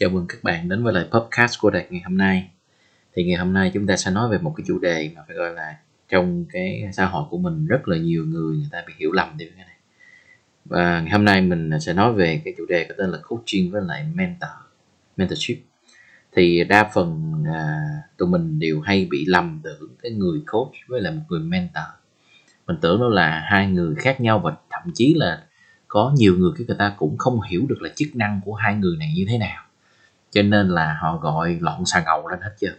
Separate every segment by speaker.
Speaker 1: Chào mừng các bạn đến với lại podcast của Đạt ngày hôm nay. Thì ngày hôm nay chúng ta sẽ nói về một cái chủ đề mà phải gọi là trong cái xã hội của mình rất là nhiều người người ta bị hiểu lầm điều cái này. Và ngày hôm nay mình sẽ nói về cái chủ đề có tên là coaching với lại mentor, mentorship. Thì đa phần à, tụi mình đều hay bị lầm tưởng cái người coach với lại một người mentor. Mình tưởng nó là hai người khác nhau và thậm chí là có nhiều người cái người ta cũng không hiểu được là chức năng của hai người này như thế nào cho nên là họ gọi lọn xà ngầu lên hết chưa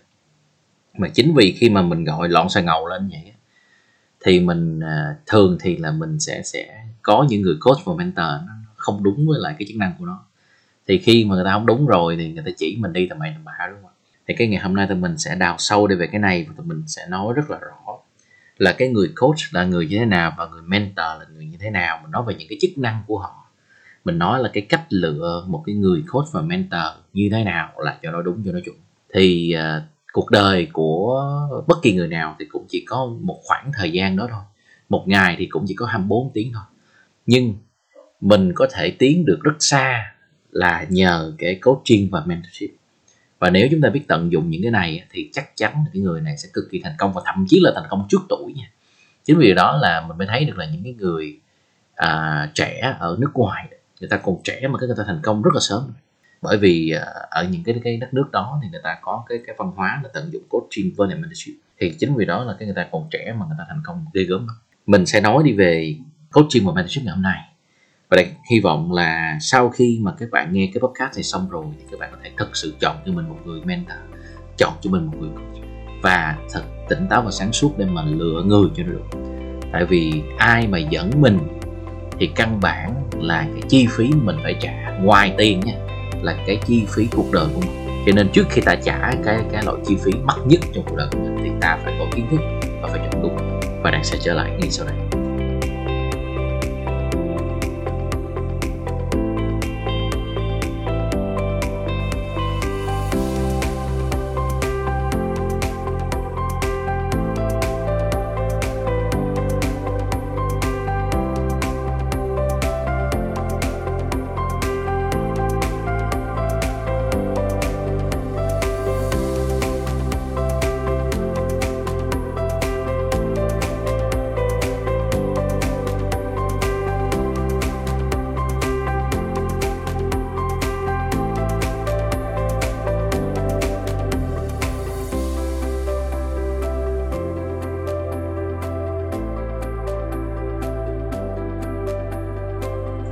Speaker 1: mà chính vì khi mà mình gọi lọn xà ngầu lên vậy thì mình à, thường thì là mình sẽ sẽ có những người coach và mentor nó không đúng với lại cái chức năng của nó. Thì khi mà người ta không đúng rồi thì người ta chỉ mình đi tầm mày tầm bạ đúng không thì cái ngày hôm nay tụi mình sẽ đào sâu đi về cái này và tụi mình sẽ nói rất là rõ là cái người coach là người như thế nào và người mentor là người như thế nào mình nói về những cái chức năng của họ mình nói là cái cách lựa một cái người coach và mentor như thế nào là cho nó đúng cho nó chuẩn. Thì uh, cuộc đời của bất kỳ người nào thì cũng chỉ có một khoảng thời gian đó thôi. Một ngày thì cũng chỉ có 24 tiếng thôi. Nhưng mình có thể tiến được rất xa là nhờ cái coaching và mentorship. Và nếu chúng ta biết tận dụng những cái này thì chắc chắn cái người này sẽ cực kỳ thành công và thậm chí là thành công trước tuổi nha. Chính vì đó là mình mới thấy được là những cái người à, trẻ ở nước ngoài người ta còn trẻ mà cái người ta thành công rất là sớm bởi vì à, ở những cái cái đất nước đó thì người ta có cái cái văn hóa là tận dụng coaching với mentorship thì chính vì đó là cái người ta còn trẻ mà người ta thành công ghê gớm mình sẽ nói đi về coaching và mentorship ngày hôm nay. Và đây, hy vọng là sau khi mà các bạn nghe cái podcast này xong rồi thì các bạn có thể thực sự chọn cho mình một người mentor, chọn cho mình một người coach và thật tỉnh táo và sáng suốt để mà lựa người cho nó được. Tại vì ai mà dẫn mình thì căn bản là cái chi phí mình phải trả ngoài tiền nha, là cái chi phí cuộc đời của mình. Cho nên trước khi ta trả cái cái loại chi phí mắc nhất trong cuộc đời của mình thì ta phải có kiến thức và phải chọn đúng. Và đang sẽ trở lại ngay sau đây.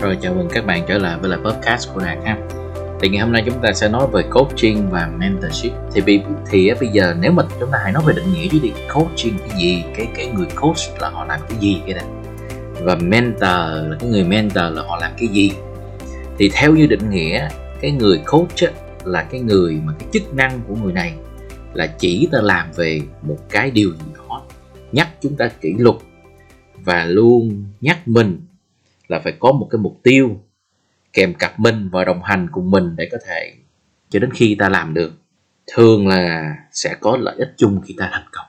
Speaker 1: Rồi chào mừng các bạn trở lại với lại podcast của Đạt ha. Thì ngày hôm nay chúng ta sẽ nói về coaching và mentorship. Thì vì thì bây giờ nếu mà chúng ta hãy nói về định nghĩa chứ đi coaching cái gì, cái cái người coach là họ làm cái gì cái đó. Và mentor là cái người mentor là họ làm cái gì. Thì theo như định nghĩa cái người coach á, là cái người mà cái chức năng của người này là chỉ ta làm về một cái điều gì đó nhắc chúng ta kỷ luật và luôn nhắc mình là phải có một cái mục tiêu kèm cặp mình và đồng hành cùng mình để có thể cho đến khi ta làm được. Thường là sẽ có lợi ích chung khi ta thành công.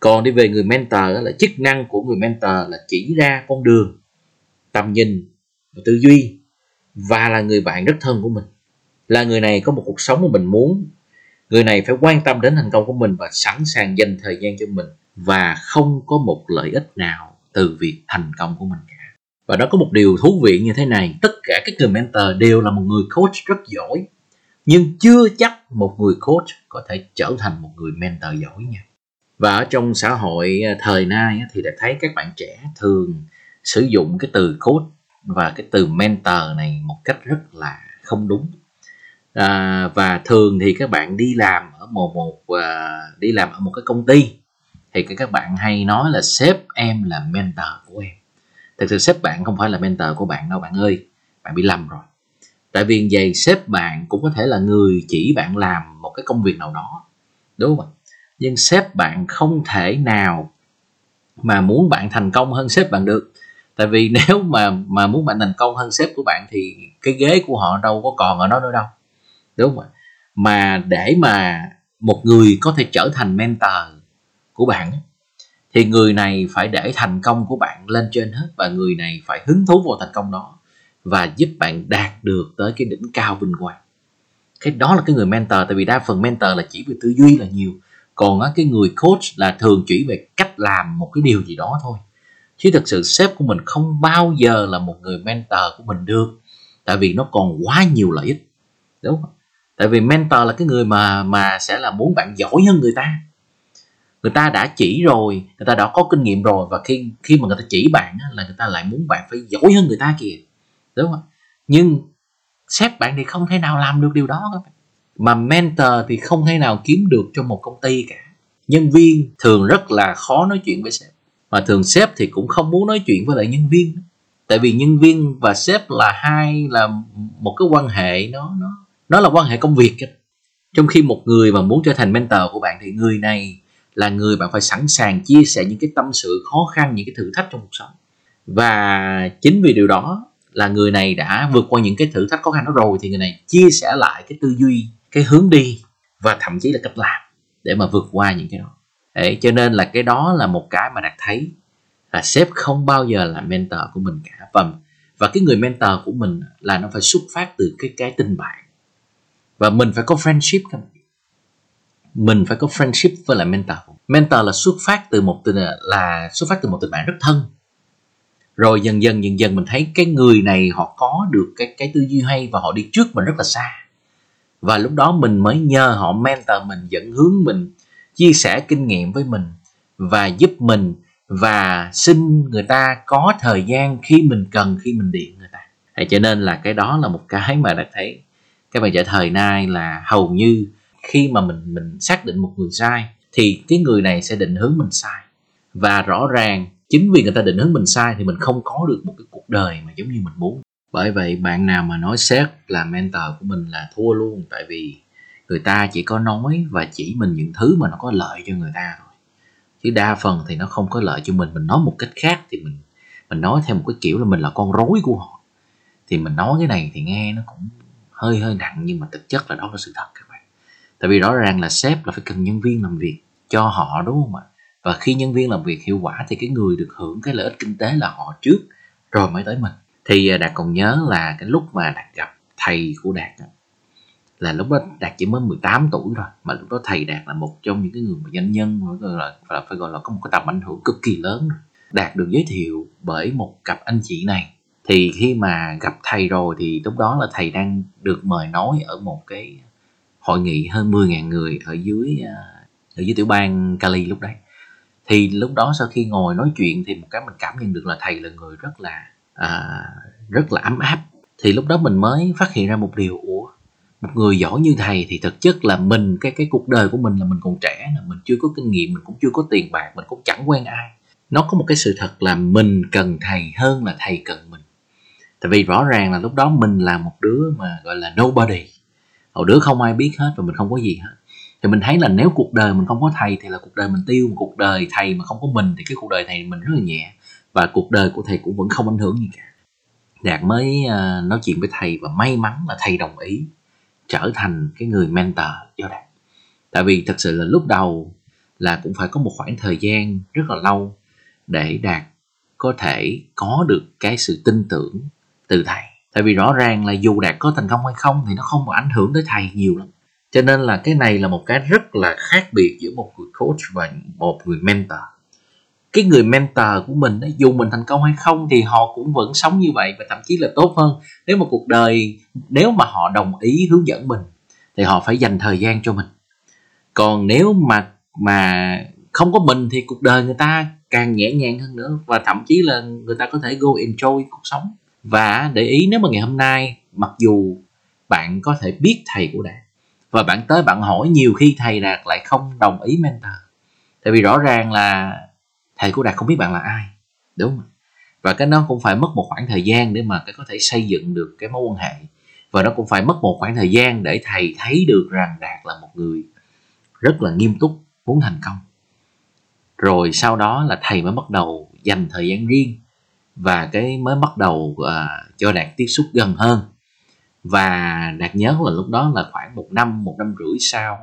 Speaker 1: Còn đi về người mentor là chức năng của người mentor là chỉ ra con đường, tầm nhìn và tư duy và là người bạn rất thân của mình. Là người này có một cuộc sống mà mình muốn, người này phải quan tâm đến thành công của mình và sẵn sàng dành thời gian cho mình và không có một lợi ích nào từ việc thành công của mình cả và đó có một điều thú vị như thế này tất cả các người mentor đều là một người coach rất giỏi nhưng chưa chắc một người coach có thể trở thành một người mentor giỏi nha. Và ở trong xã hội ờ, thời nay thì đã thấy các bạn trẻ thường sử dụng cái từ coach và cái từ mentor này một cách rất là không đúng. À, và thường thì các bạn đi làm ở một một à, đi làm ở một cái công ty thì các bạn hay nói là sếp em là mentor của em thực sự sếp bạn không phải là mentor của bạn đâu bạn ơi. Bạn bị lầm rồi. Tại vì vậy sếp bạn cũng có thể là người chỉ bạn làm một cái công việc nào đó, đúng không nhưng sếp bạn không thể nào mà muốn bạn thành công hơn sếp bạn được. Tại vì nếu mà mà muốn bạn thành công hơn sếp của bạn thì cái ghế của họ đâu có còn ở đó nữa đâu, đúng không mà để mà một người có thể trở thành mentor của bạn thì người này phải để thành công của bạn lên trên hết và người này phải hứng thú vào thành công đó và giúp bạn đạt được tới cái đỉnh cao vinh quang. Cái đó là cái người mentor tại vì đa phần mentor là chỉ về tư duy là nhiều. Còn á, cái người coach là thường chỉ về cách làm một cái điều gì đó thôi. Chứ thực sự sếp của mình không bao giờ là một người mentor của mình được tại vì nó còn quá nhiều lợi ích. Đúng không? Tại vì mentor là cái người mà mà sẽ là muốn bạn giỏi hơn người ta người ta đã chỉ rồi, người ta đã có kinh nghiệm rồi và khi khi mà người ta chỉ bạn là người ta lại muốn bạn phải giỏi hơn người ta kìa. Đúng không? Nhưng sếp bạn thì không thể nào làm được điều đó các bạn. Mà mentor thì không thể nào kiếm được cho một công ty cả. Nhân viên thường rất là khó nói chuyện với sếp. Mà thường sếp thì cũng không muốn nói chuyện với lại nhân viên. Tại vì nhân viên và sếp là hai, là một cái quan hệ, nó nó nó là quan hệ công việc trong khi một người mà muốn trở thành mentor của bạn thì người này là người bạn phải sẵn sàng chia sẻ những cái tâm sự khó khăn những cái thử thách trong cuộc sống. Và chính vì điều đó là người này đã vượt qua những cái thử thách khó khăn đó rồi thì người này chia sẻ lại cái tư duy cái hướng đi và thậm chí là cách làm để mà vượt qua những cái đó. Đấy, cho nên là cái đó là một cái mà đạt thấy là sếp không bao giờ là mentor của mình cả. Và và cái người mentor của mình là nó phải xuất phát từ cái cái tình bạn. Và mình phải có friendship các bạn mình phải có friendship với lại mentor. Mentor là xuất phát từ một tình, là xuất phát từ một tình bạn rất thân. Rồi dần dần dần dần mình thấy cái người này họ có được cái cái tư duy hay và họ đi trước mình rất là xa. Và lúc đó mình mới nhờ họ mentor mình, dẫn hướng mình, chia sẻ kinh nghiệm với mình và giúp mình và xin người ta có thời gian khi mình cần, khi mình điện người ta. Thế cho nên là cái đó là một cái mà đã thấy các bạn trẻ thời nay là hầu như khi mà mình mình xác định một người sai, thì cái người này sẽ định hướng mình sai. Và rõ ràng, chính vì người ta định hướng mình sai thì mình không có được một cái cuộc đời mà giống như mình muốn. Bởi vậy, bạn nào mà nói sếp là mentor của mình là thua luôn, tại vì người ta chỉ có nói và chỉ mình những thứ mà nó có lợi cho người ta thôi. Chứ đa phần thì nó không có lợi cho mình. Mình nói một cách khác thì mình mình nói theo một cái kiểu là mình là con rối của họ. Thì mình nói cái này thì nghe nó cũng hơi hơi nặng, nhưng mà thực chất là đó là sự thật tại vì rõ ràng là sếp là phải cần nhân viên làm việc cho họ đúng không ạ? Và khi nhân viên làm việc hiệu quả thì cái người được hưởng cái lợi ích kinh tế là họ trước rồi mới tới mình. Thì à, đạt còn nhớ là cái lúc mà đạt gặp thầy của đạt là lúc đó đạt chỉ mới 18 tuổi rồi mà lúc đó thầy đạt là một trong những cái người mà doanh nhân gọi là, là phải gọi là có một cái tầm ảnh hưởng cực kỳ lớn rồi. đạt được giới thiệu bởi một cặp anh chị này. Thì khi mà gặp thầy rồi thì lúc đó là thầy đang được mời nói ở một cái hội nghị hơn 10.000 người ở dưới à, ở dưới tiểu bang Cali lúc đấy. Thì lúc đó sau khi ngồi nói chuyện thì một cái mình cảm nhận được là thầy là người rất là à, rất là ấm áp. Thì lúc đó mình mới phát hiện ra một điều ủa một người giỏi như thầy thì thực chất là mình cái cái cuộc đời của mình là mình còn trẻ là mình chưa có kinh nghiệm mình cũng chưa có tiền bạc mình cũng chẳng quen ai. Nó có một cái sự thật là mình cần thầy hơn là thầy cần mình. Tại vì rõ ràng là lúc đó mình là một đứa mà gọi là nobody hồi đứa không ai biết hết và mình không có gì hết. Thì mình thấy là nếu cuộc đời mình không có thầy thì là cuộc đời mình tiêu cuộc đời thầy mà không có mình thì cái cuộc đời thầy mình rất là nhẹ. Và cuộc đời của thầy cũng vẫn không ảnh hưởng gì cả. Đạt mới ờ, nói chuyện với thầy và may mắn là thầy đồng ý trở thành cái người mentor cho đạt. Tại vì thật sự là lúc đầu là cũng phải có một khoảng thời gian rất là lâu để đạt có thể có được cái sự tin tưởng từ thầy tại vì rõ ràng là dù đạt có thành công hay không thì nó không có ảnh hưởng tới thầy nhiều lắm. Cho nên là cái này là một cái rất là khác biệt giữa một người coach và một người mentor. Cái người mentor của mình ấy, dù mình thành công hay không thì họ cũng vẫn sống như vậy và thậm chí là tốt hơn. Nếu mà cuộc đời nếu mà họ đồng ý hướng dẫn mình thì họ phải dành thời gian cho mình. Còn nếu mà mà không có mình thì cuộc đời người ta càng nhẹ nhàng hơn nữa và thậm chí là người ta có thể go enjoy cuộc sống và để ý nếu mà ngày hôm nay, mặc dù bạn có thể biết thầy của đạt và bạn tới bạn hỏi nhiều khi thầy đạt lại không đồng ý mentor. Tại vì rõ ràng là thầy của đạt không biết bạn là ai, đúng không và cái nó cũng phải mất một khoảng thời gian để mà cái có thể xây dựng được cái mối quan hệ. Và nó cũng phải mất một khoảng thời gian để thầy thấy được rằng đạt là một người rất là nghiêm túc, muốn thành công. Rồi sau đó là thầy mới bắt đầu dành thời gian riêng và cái mới bắt đầu uh, cho đạt tiếp xúc gần hơn. Và đạt nhớ là lúc đó là khoảng một năm một năm rưỡi sau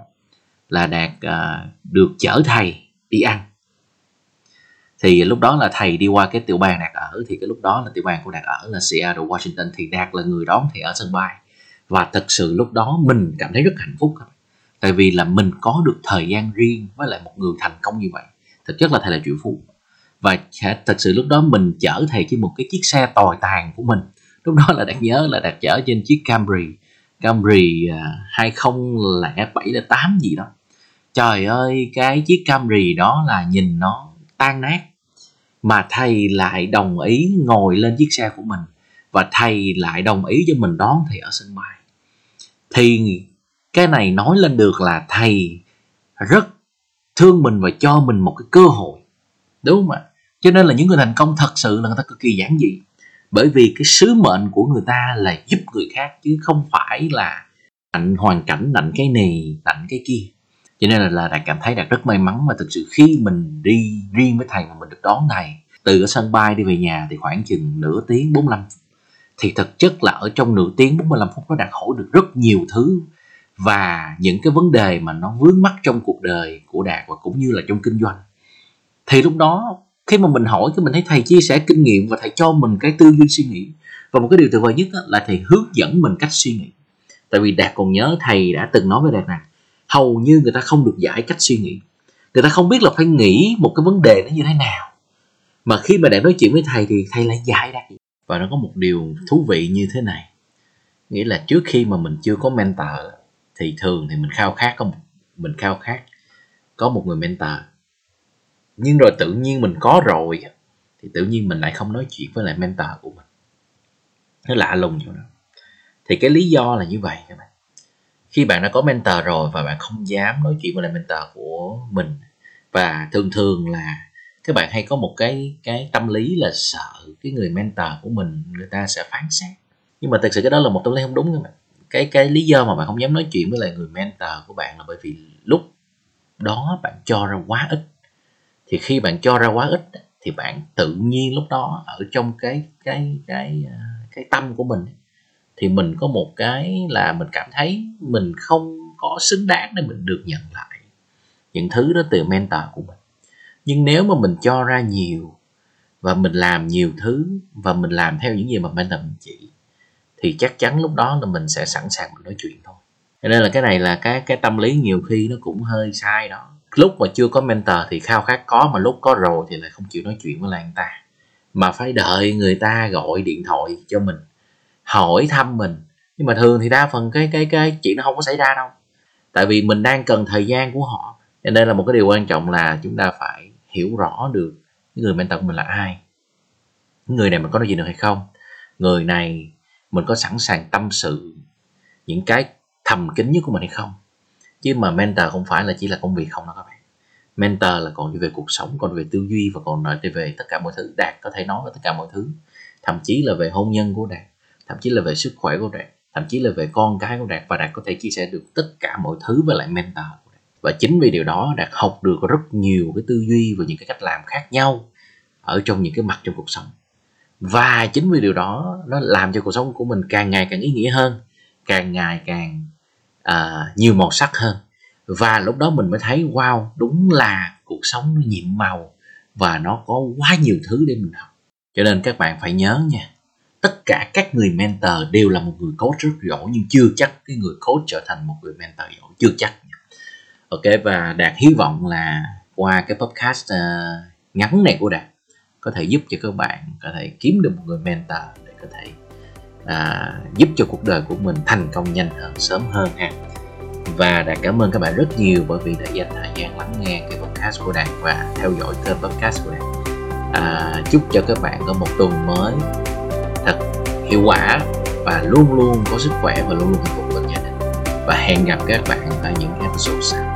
Speaker 1: là đạt uh, được chở thầy đi ăn. Thì lúc đó là thầy đi qua cái tiểu bang đạt ở thì cái lúc đó là tiểu bang của đạt ở là Seattle Washington. Thì đạt là người đón thầy ở sân bay. Và thật sự lúc đó mình cảm thấy rất hạnh phúc tại vì là mình có được thời gian riêng với lại một người thành công như vậy. Thực chất là thầy là triệu phú và thật sự lúc đó mình chở thầy trên một cái chiếc xe tồi tàn của mình. Lúc đó là đạt nhớ là đạt chở trên chiếc Camry Camry à, 2007 là 8 gì đó. Trời ơi, cái chiếc Camry đó là nhìn nó tan nát. Mà thầy lại đồng ý ngồi lên chiếc xe của mình. Và thầy lại đồng ý cho mình đón thầy ở sân bay. Thì cái này nói lên được là thầy rất thương mình và cho mình một cái cơ hội. Đúng không ạ? Cho nên là những người thành công thật sự là người ta cực kỳ giản dị. Bởi vì cái sứ mệnh của người ta là giúp người khác chứ không phải là nạnh hoàn cảnh nạnh cái này nạnh cái kia. Cho nên là, là đạt cảm thấy đạt rất may mắn và thực sự khi mình đi riêng với thầy mà mình được đón thầy từ ở sân bay đi về nhà thì khoảng chừng nửa tiếng 45 phút. Thì thực chất là ở trong nửa tiếng 45 phút nó đạt hỏi được rất nhiều thứ và những cái vấn đề mà nó vướng mắc trong cuộc đời của đạt và cũng như là trong kinh doanh. Thì lúc đó khi mà mình hỏi thì mình thấy thầy chia sẻ kinh nghiệm và thầy cho mình cái tư duy suy nghĩ. Và một cái điều tuyệt vời nhất là thầy hướng dẫn mình cách suy nghĩ. Tại vì đạt còn nhớ thầy đã từng nói với đạt rằng, hầu như người ta không được giải cách suy nghĩ. Người ta không biết là phải nghĩ một cái vấn đề nó như thế nào. Mà khi mà đạt nói chuyện với thầy thì thầy lại giải đạt. Và nó có một điều thú vị như thế này. Nghĩa là trước khi mà mình chưa có mentor thì thường thì mình khao khát có một, mình khao khát có một người mentor nhưng rồi tự nhiên mình có rồi, thì tự nhiên mình lại không nói chuyện với lại mentor của mình. Nó lạ lùng chỗ đó. Thì cái lý do là như vậy các bạn. Khi bạn đã có mentor rồi và bạn không dám nói chuyện với lại mentor của mình, và thường thường là các bạn hay có một cái cái tâm lý là sợ cái người mentor của mình, người ta sẽ phán xét. Nhưng mà thực sự cái đó là một tâm lý không đúng các bạn. Cái cái lý do mà bạn không dám nói chuyện với lại người mentor của bạn là bởi vì lúc đó bạn cho ra quá ít thì khi bạn cho ra quá ít, thì bạn tự nhiên lúc đó ở trong cái cái cái ờ, cái tâm của mình, thì mình có một cái là mình cảm thấy mình không có xứng đáng để mình được nhận lại những thứ đó từ mentor của mình. Nhưng nếu mà mình cho ra nhiều và mình làm nhiều thứ và mình làm theo những gì mà mentor mình chỉ, thì chắc chắn lúc đó là mình sẽ sẵn sàng mình nói chuyện thôi. Cho nên là cái này là cái cái tâm lý nhiều khi nó cũng hơi sai đó lúc mà chưa có mentor thì khao khát có, mà lúc có rồi thì lại không chịu nói chuyện với lại người ta. Mà phải đợi người ta gọi điện thoại cho mình, hỏi thăm mình. Nhưng mà thường thì đa phần cái cái cái chuyện nó không có xảy ra đâu. Tại vì mình đang cần thời gian của họ, cho nên là một cái điều quan trọng là chúng ta phải hiểu rõ được người mentor của mình là ai. Người này mình có nói gì được hay không? Người này mình có sẵn sàng tâm sự những cái thầm kín nhất của mình hay không? Chứ mà mentor không phải là chỉ là công việc không đó các bạn. Mentor là còn về cuộc sống, còn về tư duy và còn ờ, nói về tất cả mọi thứ. Đạt có thể nói về tất cả mọi thứ. Thậm chí là về hôn nhân của đạt, thậm chí là về sức khỏe của đạt, thậm chí là về con cái của đạt. Và đạt có thể chia sẻ được tất cả mọi thứ với lại mentor của đạt. Và chính vì điều đó, đạt học được rất nhiều cái tư duy và những cái cách làm khác nhau ở trong những cái mặt trong cuộc sống. Và chính vì điều đó, nó làm cho cuộc sống của mình càng ngày càng ý nghĩa hơn, càng ngày càng à, nhiều màu sắc hơn. Và lúc đó mình mới thấy wow đúng là cuộc sống nó nhiệm màu và nó có quá nhiều thứ để mình học. Cho nên các bạn phải nhớ nha tất cả các người mentor đều là một người coach rất giỏi nhưng chưa chắc cái người coach trở thành một người mentor giỏi chưa chắc ok và đạt hy vọng là qua cái podcast ờ, ngắn này của đạt có thể giúp cho các bạn có thể kiếm được một người mentor để có thể à, giúp cho cuộc đời của mình thành công nhanh hơn sớm hơn ha. Và đạt cảm ơn các bạn rất nhiều bởi vì đã dành thời gian lắng nghe cái podcast của đạt và theo dõi kênh podcast của đạt. À, chúc cho các bạn có một tuần mới thật hiệu quả và luôn luôn có sức khỏe và luôn luôn hạnh phúc bên gia đình. Và hẹn gặp các bạn ở những episode sau.